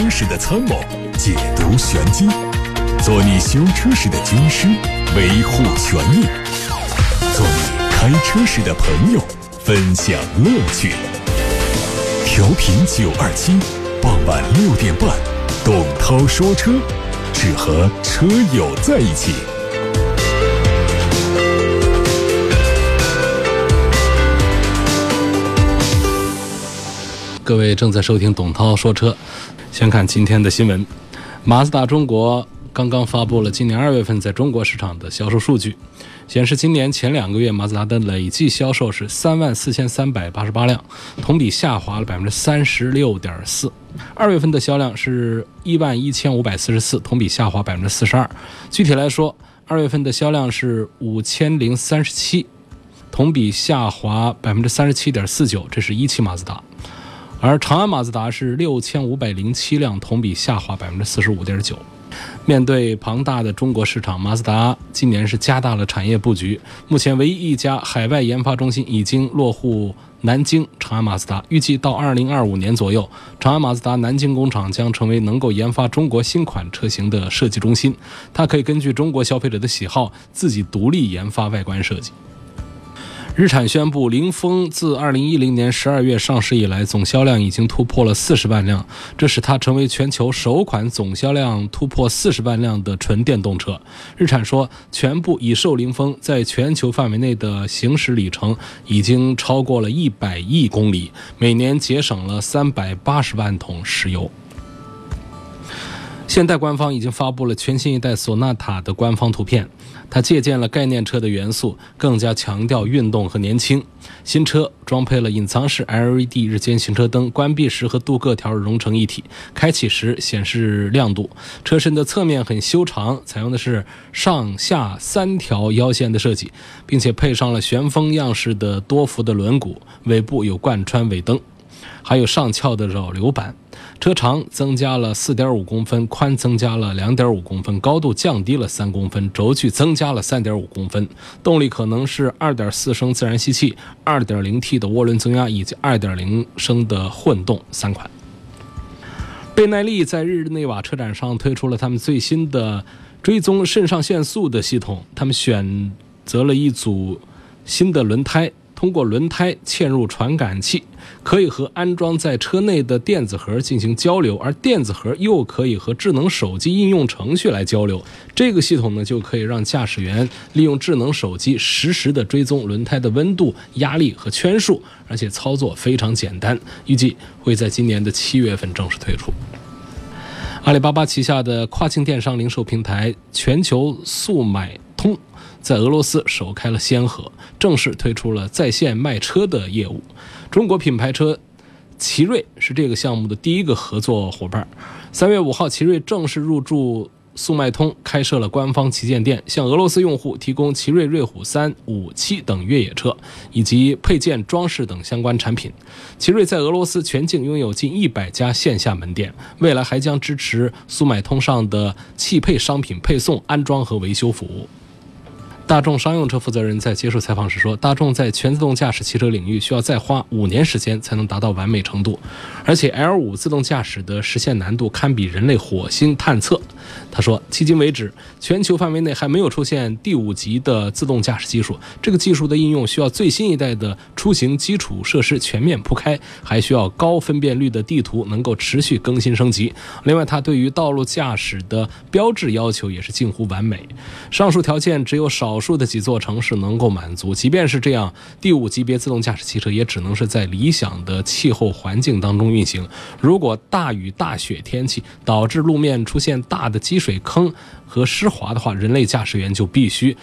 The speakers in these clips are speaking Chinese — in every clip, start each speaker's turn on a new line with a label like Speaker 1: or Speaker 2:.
Speaker 1: 车时的参谋，解读玄机；做你修车时的军师，维护权益；做你开车时的朋友，分享乐趣。调频九二七，傍晚六点半，董涛说车，只和车友在一起。
Speaker 2: 各位正在收听董涛说车，先看今天的新闻。马自达中国刚刚发布了今年二月份在中国市场的销售数据，显示今年前两个月马自达的累计销售是三万四千三百八十八辆，同比下滑了百分之三十六点四。二月份的销量是一万一千五百四十四，同比下滑百分之四十二。具体来说，二月份的销量是五千零三十七，同比下滑百分之三十七点四九，这是一汽马自达。而长安马自达是六千五百零七辆，同比下滑百分之四十五点九。面对庞大的中国市场，马自达今年是加大了产业布局。目前，唯一一家海外研发中心已经落户南京，长安马自达预计到二零二五年左右，长安马自达南京工厂将成为能够研发中国新款车型的设计中心。它可以根据中国消费者的喜好，自己独立研发外观设计。日产宣布，凌风自2010年12月上市以来，总销量已经突破了40万辆，这使它成为全球首款总销量突破40万辆的纯电动车。日产说，全部已售凌风在全球范围内的行驶里程已经超过了100亿公里，每年节省了380万桶石油。现代官方已经发布了全新一代索纳塔的官方图片。它借鉴了概念车的元素，更加强调运动和年轻。新车装配了隐藏式 LED 日间行车灯，关闭时和镀铬条融成一体，开启时显示亮度。车身的侧面很修长，采用的是上下三条腰线的设计，并且配上了旋风样式的多幅的轮毂，尾部有贯穿尾灯，还有上翘的扰流板。车长增加了四点五公分，宽增加了两点五公分，高度降低了三公分，轴距增加了三点五公分。动力可能是二点四升自然吸气、二点零 T 的涡轮增压以及二点零升的混动三款。贝耐力在日内瓦车展上推出了他们最新的追踪肾上腺素的系统，他们选择了一组新的轮胎。通过轮胎嵌入传感器，可以和安装在车内的电子盒进行交流，而电子盒又可以和智能手机应用程序来交流。这个系统呢，就可以让驾驶员利用智能手机实时的追踪轮胎的温度、压力和圈数，而且操作非常简单。预计会在今年的七月份正式推出。阿里巴巴旗下的跨境电商零售平台全球速买通。在俄罗斯首开了先河，正式推出了在线卖车的业务。中国品牌车奇瑞是这个项目的第一个合作伙伴。三月五号，奇瑞正式入驻速卖通，开设了官方旗舰店，向俄罗斯用户提供奇瑞瑞虎三、五、七等越野车以及配件、装饰等相关产品。奇瑞在俄罗斯全境拥有近一百家线下门店，未来还将支持速卖通上的汽配商品配送、安装和维修服务。大众商用车负责人在接受采访时说：“大众在全自动驾驶汽车领域需要再花五年时间才能达到完美程度，而且 L5 自动驾驶的实现难度堪比人类火星探测。”他说：“迄今为止，全球范围内还没有出现第五级的自动驾驶技术。这个技术的应用需要最新一代的出行基础设施全面铺开，还需要高分辨率的地图能够持续更新升级。另外，它对于道路驾驶的标志要求也是近乎完美。上述条件只有少。”数的几座城市能够满足，即便是这样，第五级别自动驾驶汽车也只能是在理想的气候环境当中运行。如果大雨大雪天气导致路面出现大的积水坑和湿滑的话，人类驾驶员就必须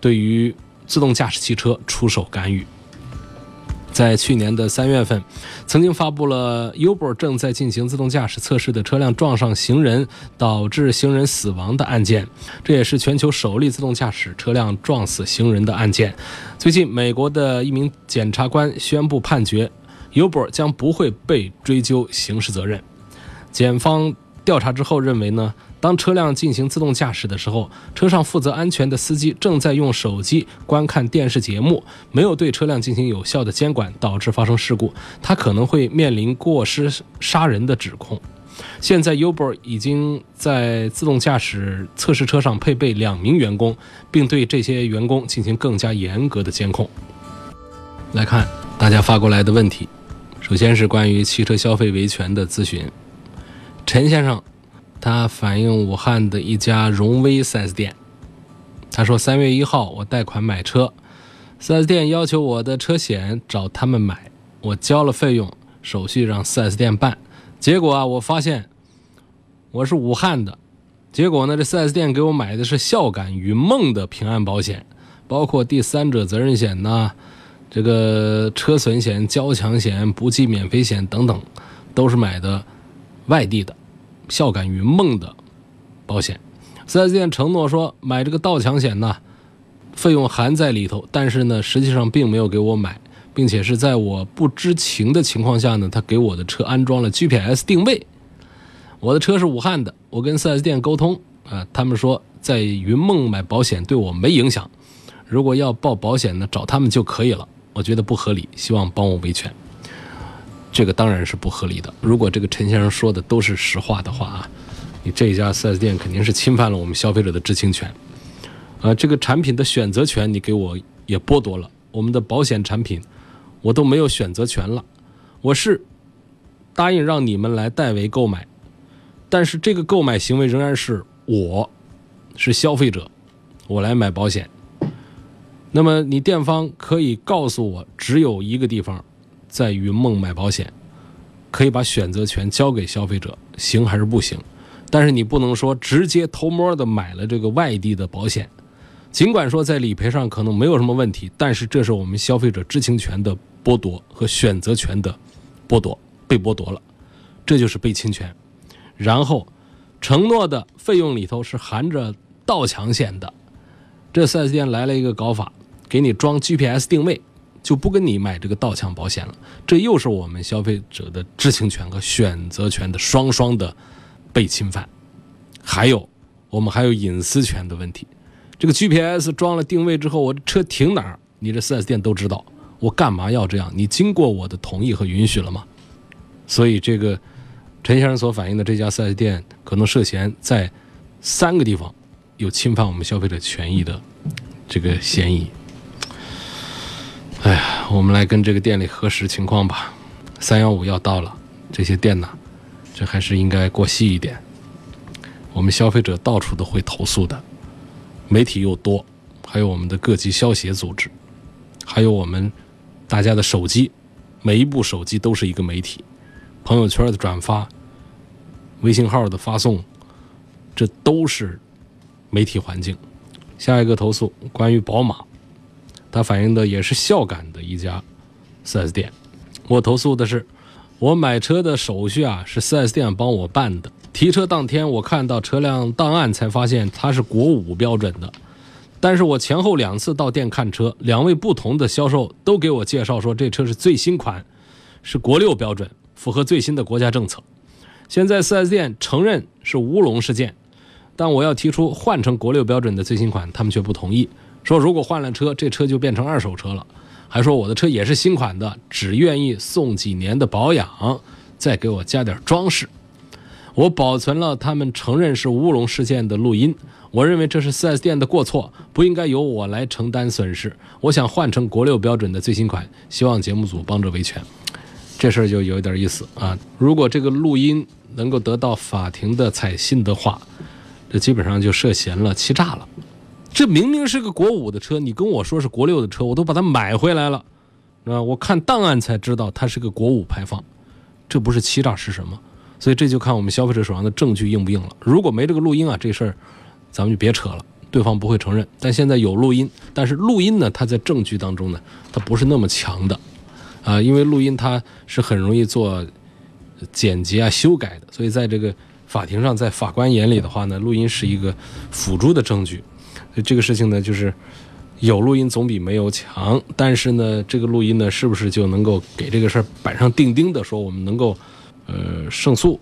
Speaker 2: 对于自动驾驶汽车出手干预。在去年的三月份，曾经发布了 Uber 正在进行自动驾驶测试的车辆撞上行人，导致行人死亡的案件。这也是全球首例自动驾驶车辆撞死行人的案件。最近，美国的一名检察官宣布判决，Uber 将不会被追究刑事责任。检方调查之后认为呢？当车辆进行自动驾驶的时候，车上负责安全的司机正在用手机观看电视节目，没有对车辆进行有效的监管，导致发生事故，他可能会面临过失杀人的指控。现在 Uber 已经在自动驾驶测试车上配备两名员工，并对这些员工进行更加严格的监控。来看大家发过来的问题，首先是关于汽车消费维权的咨询。陈先生，他反映武汉的一家荣威 4S 店，他说三月一号我贷款买车，4S 店要求我的车险找他们买，我交了费用，手续让 4S 店办。结果啊，我发现我是武汉的，结果呢，这 4S 店给我买的是孝感云梦的平安保险，包括第三者责任险呐，这个车损险、交强险、不计免费险等等，都是买的外地的。孝感云梦的保险。4S 店承诺说买这个盗抢险呢，费用含在里头，但是呢，实际上并没有给我买。并且是在我不知情的情况下呢，他给我的车安装了 GPS 定位。我的车是武汉的，我跟 4S 店沟通啊，他们说在云梦买保险对我没影响，如果要报保险呢，找他们就可以了。我觉得不合理，希望帮我维权。这个当然是不合理的。如果这个陈先生说的都是实话的话啊，你这一家 4S 店肯定是侵犯了我们消费者的知情权。啊，这个产品的选择权你给我也剥夺了，我们的保险产品。我都没有选择权了，我是答应让你们来代为购买，但是这个购买行为仍然是我是消费者，我来买保险。那么你店方可以告诉我，只有一个地方在云梦买保险，可以把选择权交给消费者，行还是不行？但是你不能说直接偷摸的买了这个外地的保险，尽管说在理赔上可能没有什么问题，但是这是我们消费者知情权的。剥夺和选择权的剥夺被剥夺了，这就是被侵权。然后承诺的费用里头是含着盗抢险的，这 4S 店来了一个搞法，给你装 GPS 定位，就不跟你买这个盗抢保险了。这又是我们消费者的知情权和选择权的双双的被侵犯。还有我们还有隐私权的问题，这个 GPS 装了定位之后，我的车停哪儿，你这 4S 店都知道。我干嘛要这样？你经过我的同意和允许了吗？所以这个陈先生所反映的这家四 S 店可能涉嫌在三个地方有侵犯我们消费者权益的这个嫌疑。哎呀，我们来跟这个店里核实情况吧。三幺五要到了，这些店呢，这还是应该过细一点。我们消费者到处都会投诉的，媒体又多，还有我们的各级消协组织，还有我们。大家的手机，每一部手机都是一个媒体，朋友圈的转发，微信号的发送，这都是媒体环境。下一个投诉关于宝马，他反映的也是孝感的一家 4S 店。我投诉的是，我买车的手续啊是 4S 店帮我办的，提车当天我看到车辆档案才发现它是国五标准的。但是我前后两次到店看车，两位不同的销售都给我介绍说这车是最新款，是国六标准，符合最新的国家政策。现在 4S 店承认是乌龙事件，但我要提出换成国六标准的最新款，他们却不同意，说如果换了车，这车就变成二手车了，还说我的车也是新款的，只愿意送几年的保养，再给我加点装饰。我保存了他们承认是乌龙事件的录音。我认为这是 4S 店的过错，不应该由我来承担损失。我想换成国六标准的最新款，希望节目组帮着维权。这事儿就有一点意思啊！如果这个录音能够得到法庭的采信的话，这基本上就涉嫌了欺诈了。这明明是个国五的车，你跟我说是国六的车，我都把它买回来了，啊！我看档案才知道它是个国五排放，这不是欺诈是什么？所以这就看我们消费者手上的证据硬不硬了。如果没这个录音啊，这事儿。咱们就别扯了，对方不会承认。但现在有录音，但是录音呢，它在证据当中呢，它不是那么强的，啊，因为录音它是很容易做剪辑啊、修改的，所以在这个法庭上，在法官眼里的话呢，录音是一个辅助的证据。所以这个事情呢，就是有录音总比没有强。但是呢，这个录音呢，是不是就能够给这个事儿板上钉钉的说我们能够呃胜诉，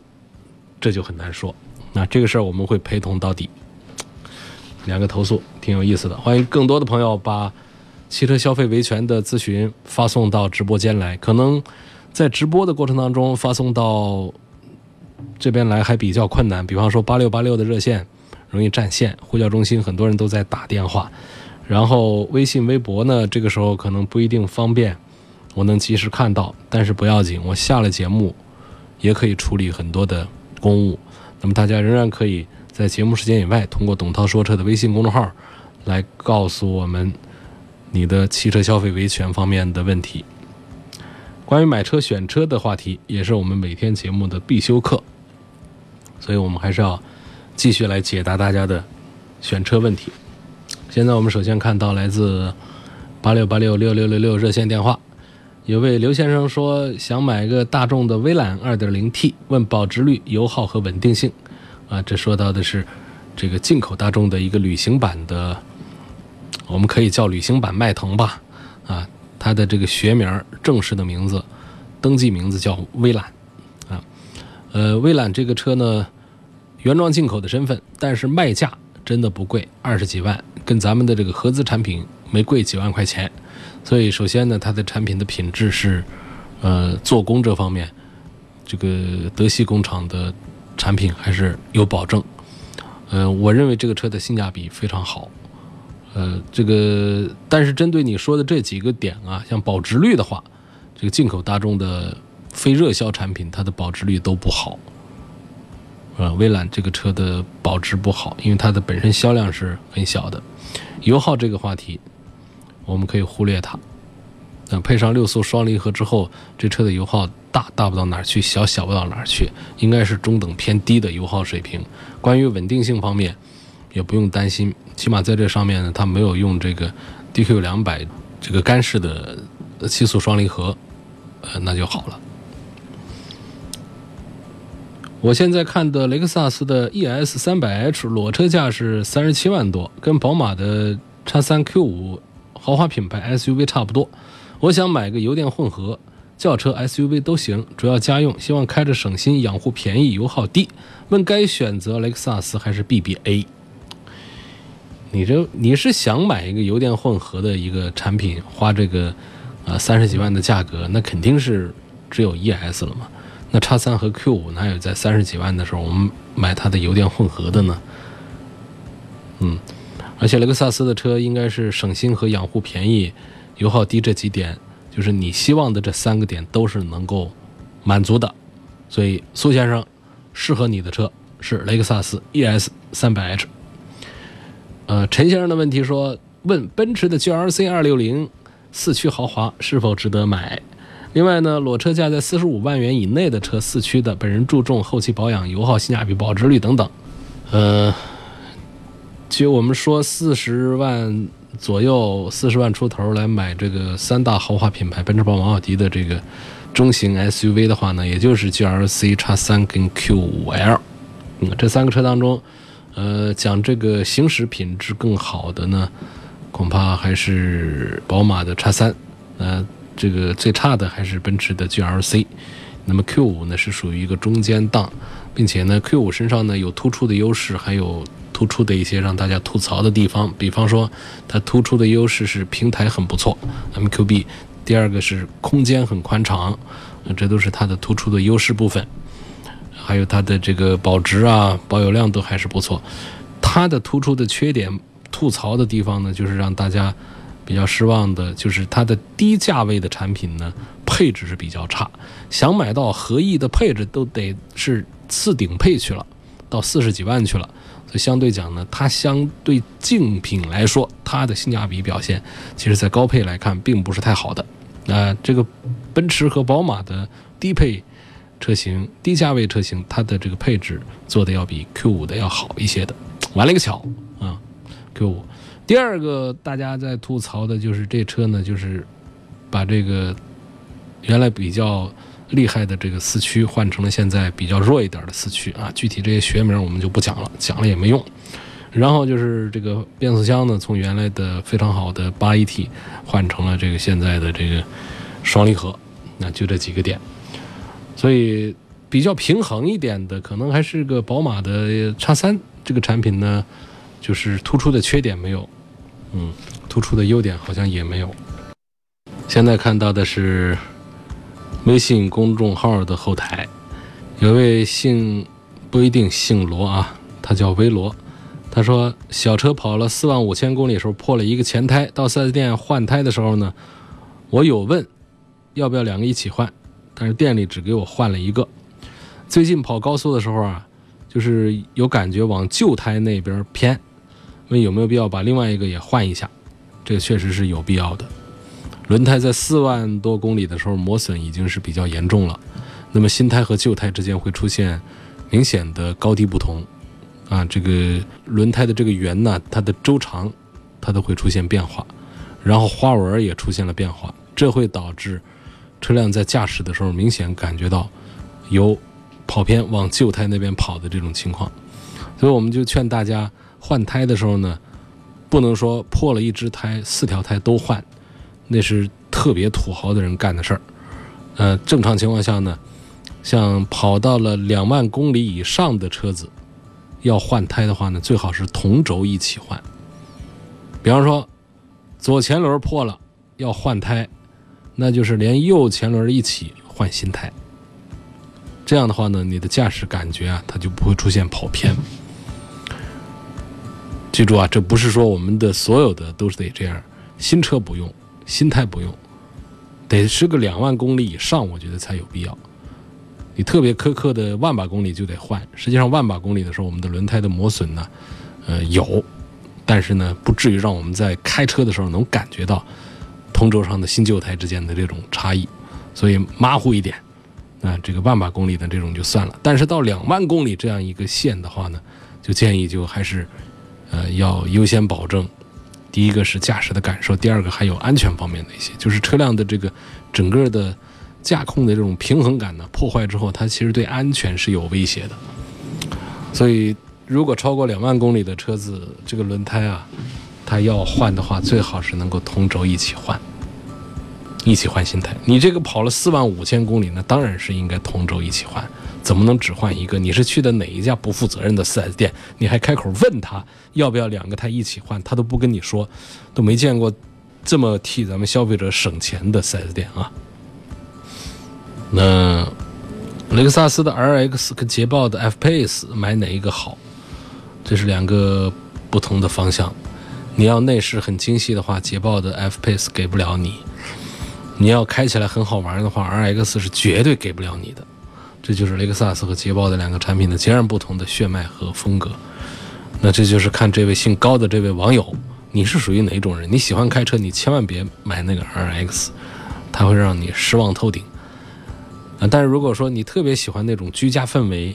Speaker 2: 这就很难说。那这个事儿我们会陪同到底。两个投诉挺有意思的，欢迎更多的朋友把汽车消费维权的咨询发送到直播间来。可能在直播的过程当中发送到这边来还比较困难，比方说八六八六的热线容易占线，呼叫中心很多人都在打电话，然后微信、微博呢，这个时候可能不一定方便，我能及时看到，但是不要紧，我下了节目也可以处理很多的公务。那么大家仍然可以在节目时间以外，通过董涛说车的微信公众号来告诉我们你的汽车消费维权方面的问题。关于买车选车的话题，也是我们每天节目的必修课，所以我们还是要继续来解答大家的选车问题。现在我们首先看到来自八六八六六六六六热线电话，有位刘先生说想买个大众的威兰 2.0T，问保值率、油耗和稳定性。啊，这说到的是这个进口大众的一个旅行版的，我们可以叫旅行版迈腾吧。啊，它的这个学名正式的名字，登记名字叫威兰。啊，呃，威兰这个车呢，原装进口的身份，但是卖价真的不贵，二十几万，跟咱们的这个合资产品没贵几万块钱。所以，首先呢，它的产品的品质是，呃，做工这方面，这个德系工厂的产品还是有保证。呃，我认为这个车的性价比非常好。呃，这个，但是针对你说的这几个点啊，像保值率的话，这个进口大众的非热销产品，它的保值率都不好。呃，威兰这个车的保值不好，因为它的本身销量是很小的。油耗这个话题。我们可以忽略它，那配上六速双离合之后，这车的油耗大大不到哪儿去，小小不到哪儿去，应该是中等偏低的油耗水平。关于稳定性方面，也不用担心，起码在这上面呢，它没有用这个 DQ 两百这个干式的七速双离合，呃，那就好了。我现在看的雷克萨斯的 ES 三百 H 裸车价是三十七万多，跟宝马的叉三 Q 五。豪华品牌 SUV 差不多，我想买个油电混合，轿车 SUV 都行，主要家用，希望开着省心，养护便宜，油耗低。问该选择雷克萨斯还是 BBA？你这你是想买一个油电混合的一个产品，花这个呃三十几万的价格，那肯定是只有 ES 了嘛？那叉三和 Q 五哪有在三十几万的时候我们买它的油电混合的呢？嗯。而且雷克萨斯的车应该是省心和养护便宜、油耗低这几点，就是你希望的这三个点都是能够满足的。所以苏先生，适合你的车是雷克萨斯 ES 300h。呃，陈先生的问题说，问奔驰的 GLC 260四驱豪华是否值得买？另外呢，裸车价在四十五万元以内的车，四驱的，本人注重后期保养、油耗、性价比、保值率等等。呃。就我们说四十万左右，四十万出头来买这个三大豪华品牌奔驰、宝马、奥迪的这个中型 SUV 的话呢，也就是 GLC、叉三跟 Q5L。嗯，这三个车当中，呃，讲这个行驶品质更好的呢，恐怕还是宝马的叉三。呃，这个最差的还是奔驰的 GLC。那么 Q5 呢是属于一个中间档，并且呢 Q5 身上呢有突出的优势，还有。突出的一些让大家吐槽的地方，比方说，它突出的优势是平台很不错，MQB；第二个是空间很宽敞，这都是它的突出的优势部分。还有它的这个保值啊、保有量都还是不错。它的突出的缺点、吐槽的地方呢，就是让大家比较失望的，就是它的低价位的产品呢，配置是比较差。想买到合意的配置，都得是次顶配去了，到四十几万去了。所以相对讲呢，它相对竞品来说，它的性价比表现，其实在高配来看并不是太好的。那这个奔驰和宝马的低配车型、低价位车型，它的这个配置做的要比 Q5 的要好一些的。完了一个巧啊，Q5。第二个大家在吐槽的就是这车呢，就是把这个原来比较。厉害的这个四驱换成了现在比较弱一点的四驱啊，具体这些学名我们就不讲了，讲了也没用。然后就是这个变速箱呢，从原来的非常好的八 AT 换成了这个现在的这个双离合，那就这几个点。所以比较平衡一点的，可能还是个宝马的叉三这个产品呢，就是突出的缺点没有，嗯，突出的优点好像也没有。现在看到的是。微信公众号的后台有位姓不一定姓罗啊，他叫维罗。他说小车跑了四万五千公里的时候破了一个前胎，到 4S 店换胎的时候呢，我有问要不要两个一起换，但是店里只给我换了一个。最近跑高速的时候啊，就是有感觉往旧胎那边偏，问有没有必要把另外一个也换一下？这个确实是有必要的。轮胎在四万多公里的时候磨损已经是比较严重了。那么新胎和旧胎之间会出现明显的高低不同，啊，这个轮胎的这个圆呢，它的周长它都会出现变化，然后花纹也出现了变化，这会导致车辆在驾驶的时候明显感觉到有跑偏往旧胎那边跑的这种情况，所以我们就劝大家换胎的时候呢，不能说破了一只胎四条胎都换，那是特别土豪的人干的事儿，呃，正常情况下呢。像跑到了两万公里以上的车子，要换胎的话呢，最好是同轴一起换。比方说，左前轮破了要换胎，那就是连右前轮一起换新胎。这样的话呢，你的驾驶感觉啊，它就不会出现跑偏。记住啊，这不是说我们的所有的都是得这样，新车不用，新胎不用，得是个两万公里以上，我觉得才有必要。你特别苛刻的万把公里就得换，实际上万把公里的时候，我们的轮胎的磨损呢，呃有，但是呢不至于让我们在开车的时候能感觉到同轴上的新旧胎之间的这种差异，所以马虎一点，那这个万把公里的这种就算了。但是到两万公里这样一个线的话呢，就建议就还是呃要优先保证，第一个是驾驶的感受，第二个还有安全方面的一些，就是车辆的这个整个的。驾控的这种平衡感呢，破坏之后，它其实对安全是有威胁的。所以，如果超过两万公里的车子，这个轮胎啊，它要换的话，最好是能够同轴一起换，一起换新胎。你这个跑了四万五千公里，那当然是应该同轴一起换，怎么能只换一个？你是去的哪一家不负责任的 4S 店？你还开口问他要不要两个胎一起换，他都不跟你说，都没见过这么替咱们消费者省钱的 4S 店啊！那雷克萨斯的 RX 跟捷豹的 F Pace 买哪一个好？这是两个不同的方向。你要内饰很精细的话，捷豹的 F Pace 给不了你；你要开起来很好玩的话，RX 是绝对给不了你的。这就是雷克萨斯和捷豹的两个产品的截然不同的血脉和风格。那这就是看这位姓高的这位网友，你是属于哪种人？你喜欢开车，你千万别买那个 RX，它会让你失望透顶。啊，但是如果说你特别喜欢那种居家氛围，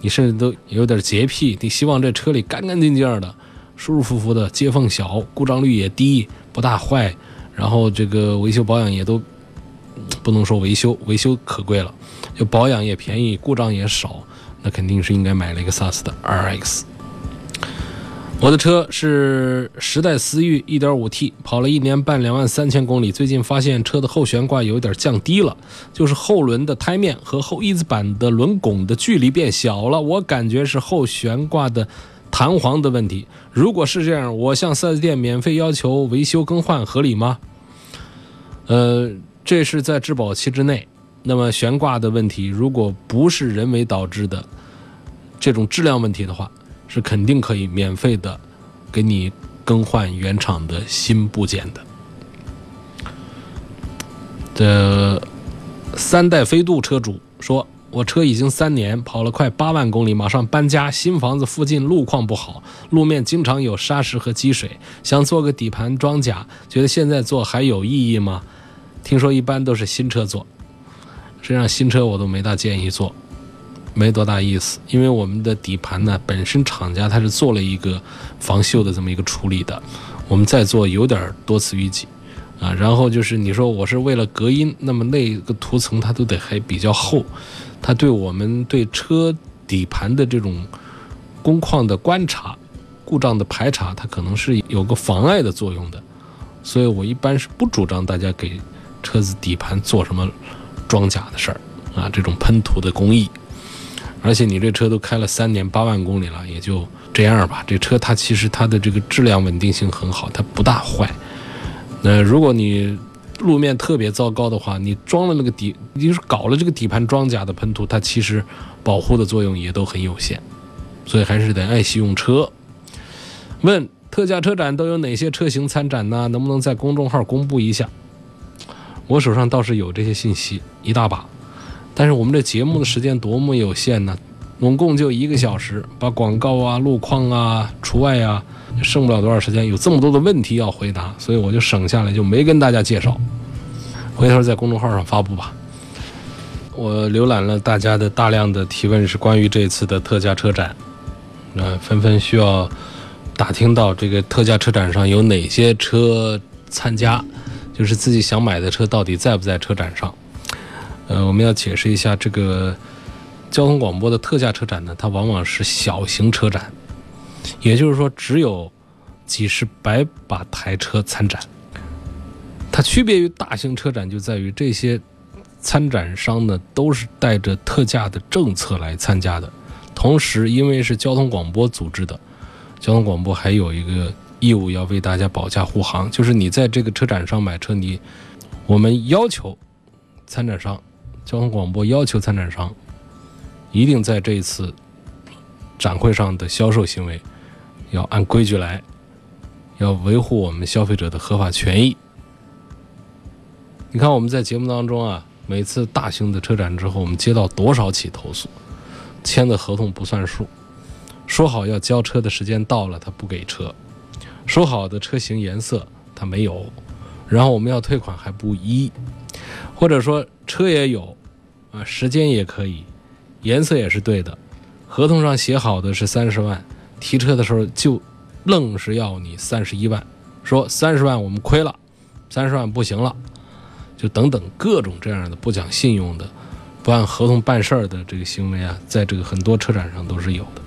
Speaker 2: 你甚至都有点洁癖，你希望这车里干干净净的、舒舒服服的，接缝小，故障率也低，不大坏，然后这个维修保养也都不能说维修，维修可贵了，就保养也便宜，故障也少，那肯定是应该买雷克萨斯的 RX。我的车是时代思域 1.5T，跑了一年半，两万三千公里。最近发现车的后悬挂有点降低了，就是后轮的胎面和后翼子板的轮拱的距离变小了。我感觉是后悬挂的弹簧的问题。如果是这样，我向 4S 店免费要求维修更换，合理吗？呃，这是在质保期之内。那么悬挂的问题，如果不是人为导致的这种质量问题的话，是肯定可以免费的，给你更换原厂的新部件的。这三代飞度车主说：“我车已经三年，跑了快八万公里，马上搬家，新房子附近路况不好，路面经常有沙石和积水，想做个底盘装甲，觉得现在做还有意义吗？听说一般都是新车做，实际上新车我都没大建议做。”没多大意思，因为我们的底盘呢，本身厂家它是做了一个防锈的这么一个处理的，我们再做有点多此一举啊。然后就是你说我是为了隔音，那么那个涂层它都得还比较厚，它对我们对车底盘的这种工况的观察、故障的排查，它可能是有个妨碍的作用的，所以我一般是不主张大家给车子底盘做什么装甲的事儿啊，这种喷涂的工艺。而且你这车都开了三年八万公里了，也就这样吧。这车它其实它的这个质量稳定性很好，它不大坏。那如果你路面特别糟糕的话，你装了那个底，你是搞了这个底盘装甲的喷涂，它其实保护的作用也都很有限，所以还是得爱惜用车。问特价车展都有哪些车型参展呢？能不能在公众号公布一下？我手上倒是有这些信息一大把，但是我们这节目的时间多么有限呢？总共就一个小时，把广告啊、路况啊除外啊，剩不了多少时间。有这么多的问题要回答，所以我就省下来，就没跟大家介绍。回头在公众号上发布吧。我浏览了大家的大量的提问，是关于这次的特价车展，呃，纷纷需要打听到这个特价车展上有哪些车参加，就是自己想买的车到底在不在车展上。呃，我们要解释一下这个。交通广播的特价车展呢，它往往是小型车展，也就是说只有几十百把台车参展。它区别于大型车展，就在于这些参展商呢都是带着特价的政策来参加的。同时，因为是交通广播组织的，交通广播还有一个义务要为大家保驾护航，就是你在这个车展上买车，你我们要求参展商，交通广播要求参展商。一定在这一次展会上的销售行为要按规矩来，要维护我们消费者的合法权益。你看我们在节目当中啊，每次大型的车展之后，我们接到多少起投诉，签的合同不算数，说好要交车的时间到了他不给车，说好的车型颜色他没有，然后我们要退款还不一，或者说车也有啊，时间也可以。颜色也是对的，合同上写好的是三十万，提车的时候就愣是要你三十一万，说三十万我们亏了，三十万不行了，就等等各种这样的不讲信用的、不按合同办事儿的这个行为啊，在这个很多车展上都是有的。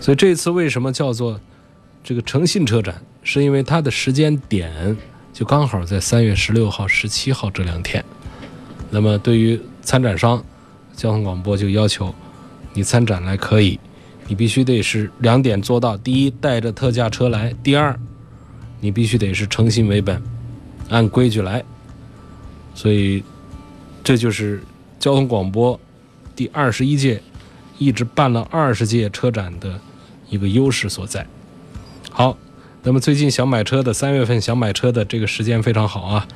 Speaker 2: 所以这次为什么叫做这个诚信车展，是因为它的时间点就刚好在三月十六号、十七号这两天。那么对于参展商，交通广播就要求你参展来可以，你必须得是两点做到：第一，带着特价车来；第二，你必须得是诚信为本，按规矩来。所以，这就是交通广播第二十一届一直办了二十届车展的一个优势所在。好，那么最近想买车的三月份想买车的这个时间非常好啊！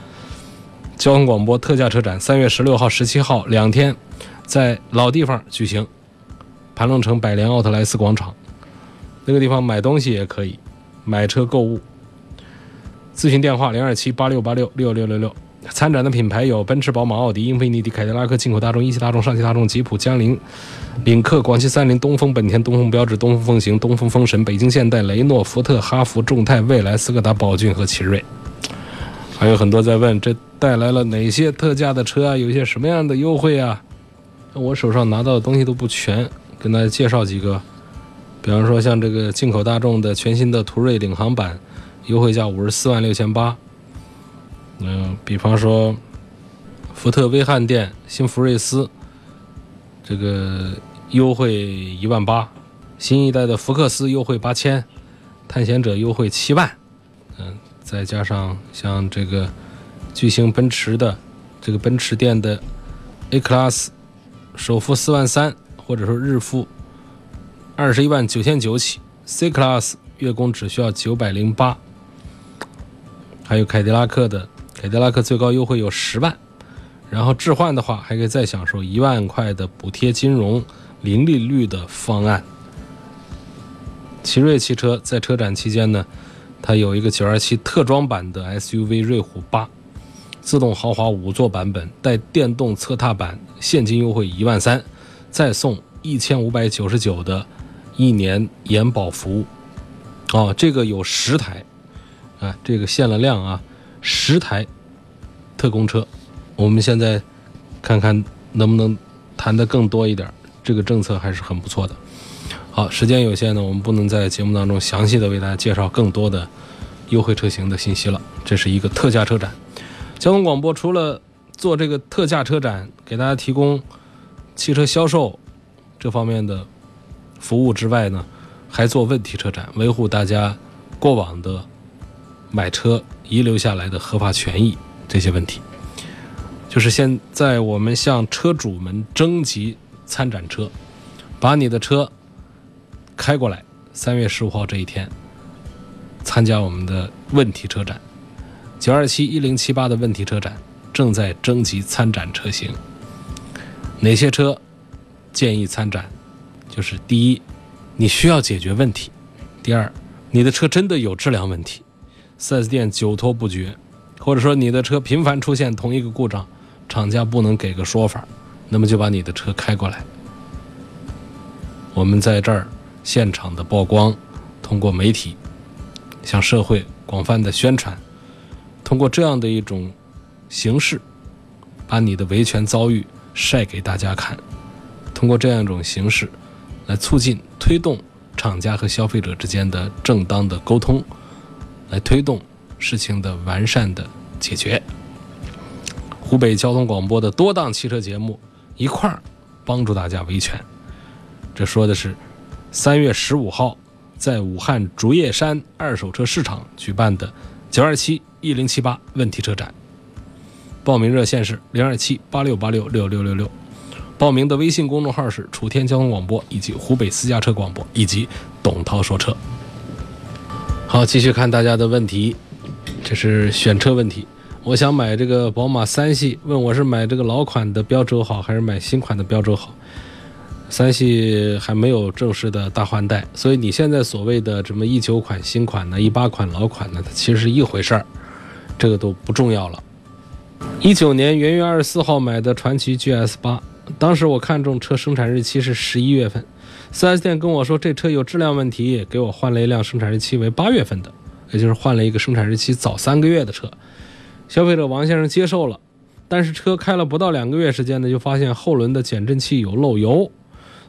Speaker 2: 交通广播特价车展三月十六号、十七号两天。在老地方举行，盘龙城百联奥特莱斯广场，那个地方买东西也可以，买车购物。咨询电话零二七八六八六六六六六。参展的品牌有奔驰、宝马、奥迪、英菲尼迪、凯迪拉克、进口大众、一汽大众、上汽大众、吉普、江铃、领克、广汽三菱、东风本田、东风标致、东风风行、东风风神、北京现代、雷诺、福特、哈弗、众泰、蔚来、斯柯达、宝骏和奇瑞。还有很多在问，这带来了哪些特价的车啊？有一些什么样的优惠啊？我手上拿到的东西都不全，跟大家介绍几个。比方说，像这个进口大众的全新的途锐领航版，优惠价五十四万六千八。嗯，比方说，福特威汉店新福睿斯，这个优惠一万八。新一代的福克斯优惠八千，探险者优惠七万。嗯，再加上像这个巨星奔驰的这个奔驰店的 A Class。首付四万三，或者说日付二十一万九千九起，C Class 月供只需要九百零八。还有凯迪拉克的，凯迪拉克最高优惠有十万，然后置换的话还可以再享受一万块的补贴金融零利率的方案。奇瑞汽车在车展期间呢，它有一个九二七特装版的 SUV 瑞虎八。自动豪华五座版本带电动侧踏板，现金优惠一万三，再送一千五百九十九的一年延保服务。哦，这个有十台，啊，这个限了量啊，十台特供车。我们现在看看能不能谈得更多一点，这个政策还是很不错的。好，时间有限呢，我们不能在节目当中详细的为大家介绍更多的优惠车型的信息了。这是一个特价车展。交通广播除了做这个特价车展，给大家提供汽车销售这方面的服务之外呢，还做问题车展，维护大家过往的买车遗留下来的合法权益。这些问题。就是现在我们向车主们征集参展车，把你的车开过来，三月十五号这一天参加我们的问题车展，九二七一零七八的问题车展正在征集参展车型，哪些车建议参展？就是第一，你需要解决问题；第二，你的车真的有质量问题，4S 店久拖不决，或者说你的车频繁出现同一个故障，厂家不能给个说法，那么就把你的车开过来。我们在这儿现场的曝光，通过媒体向社会广泛的宣传，通过这样的一种形式，把你的维权遭遇晒给大家看，通过这样一种形式。来促进、推动厂家和消费者之间的正当的沟通，来推动事情的完善的解决。湖北交通广播的多档汽车节目一块儿帮助大家维权。这说的是三月十五号在武汉竹叶山二手车市场举办的九二七一零七八问题车展。报名热线是零二七八六八六六六六六。报名的微信公众号是楚天交通广播，以及湖北私家车广播，以及董涛说车。好，继续看大家的问题，这是选车问题。我想买这个宝马三系，问我是买这个老款的标轴好，还是买新款的标轴好？三系还没有正式的大换代，所以你现在所谓的什么一九款新款呢，一八款老款呢，它其实是一回事儿，这个都不重要了。一九年元月二十四号买的传祺 GS 八。当时我看中车生产日期是十一月份，4S 店跟我说这车有质量问题，给我换了一辆生产日期为八月份的，也就是换了一个生产日期早三个月的车。消费者王先生接受了，但是车开了不到两个月时间呢，就发现后轮的减震器有漏油。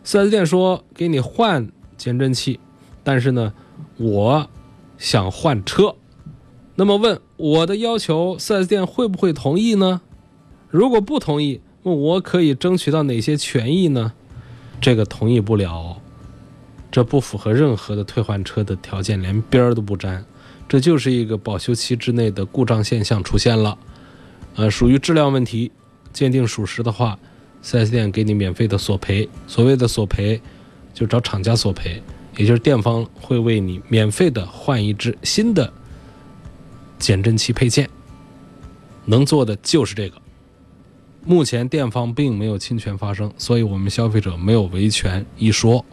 Speaker 2: 4S 店说给你换减震器，但是呢，我想换车。那么问我的要求，4S 店会不会同意呢？如果不同意？那我可以争取到哪些权益呢？这个同意不了，这不符合任何的退换车的条件，连边儿都不沾。这就是一个保修期之内的故障现象出现了，呃，属于质量问题，鉴定属实的话，4S 店给你免费的索赔。所谓的索赔，就找厂家索赔，也就是店方会为你免费的换一只新的减震器配件，能做的就是这个。目前店方并没有侵权发生，所以我们消费者没有维权一说。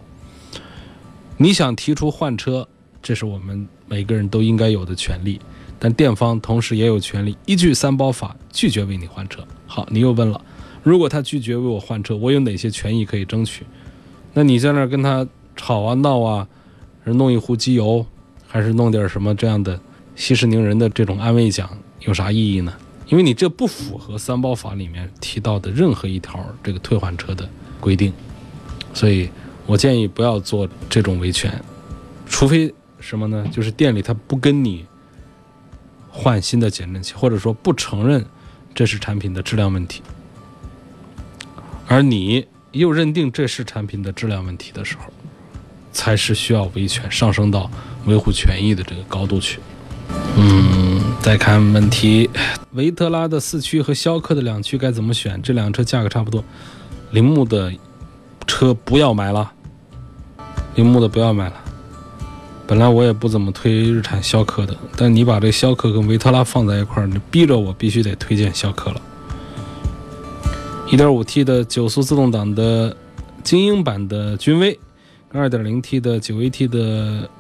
Speaker 2: 你想提出换车，这是我们每个人都应该有的权利，但店方同时也有权利依据三包法拒绝为你换车。好，你又问了，如果他拒绝为我换车，我有哪些权益可以争取？那你在那儿跟他吵啊闹啊，是弄一壶机油，还是弄点什么这样的息事宁人的这种安慰奖，有啥意义呢？因为你这不符合三包法里面提到的任何一条这个退换车的规定，所以我建议不要做这种维权，除非什么呢？就是店里他不跟你换新的减震器，或者说不承认这是产品的质量问题，而你又认定这是产品的质量问题的时候，才是需要维权上升到维护权益的这个高度去。嗯，再看问题，维特拉的四驱和逍客的两驱该怎么选？这辆车价格差不多，铃木的车不要买了，铃木的不要买了。本来我也不怎么推日产逍客的，但你把这逍客跟维特拉放在一块儿，你逼着我必须得推荐逍客了。1.5T 的九速自动挡的精英版的君威，2.0T 的九 AT 的。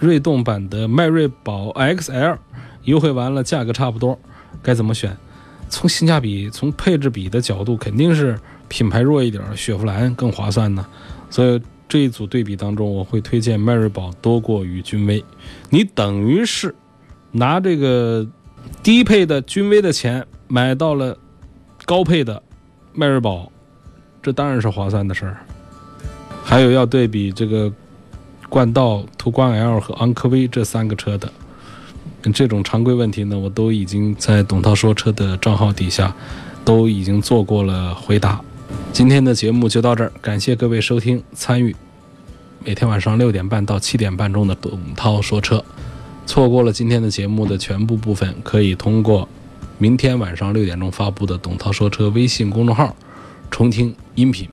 Speaker 2: 锐动版的迈锐宝 XL 优惠完了，价格差不多，该怎么选？从性价比、从配置比的角度，肯定是品牌弱一点，雪佛兰更划算呢。所以这一组对比当中，我会推荐迈锐宝多过于君威。你等于是拿这个低配的君威的钱买到了高配的迈锐宝，这当然是划算的事儿。还有要对比这个。冠道、途观 L 和昂科威这三个车的这种常规问题呢，我都已经在董涛说车的账号底下都已经做过了回答。今天的节目就到这儿，感谢各位收听参与。每天晚上六点半到七点半中的董涛说车，错过了今天的节目的全部部分，可以通过明天晚上六点钟发布的“董涛说车”微信公众号重听音频。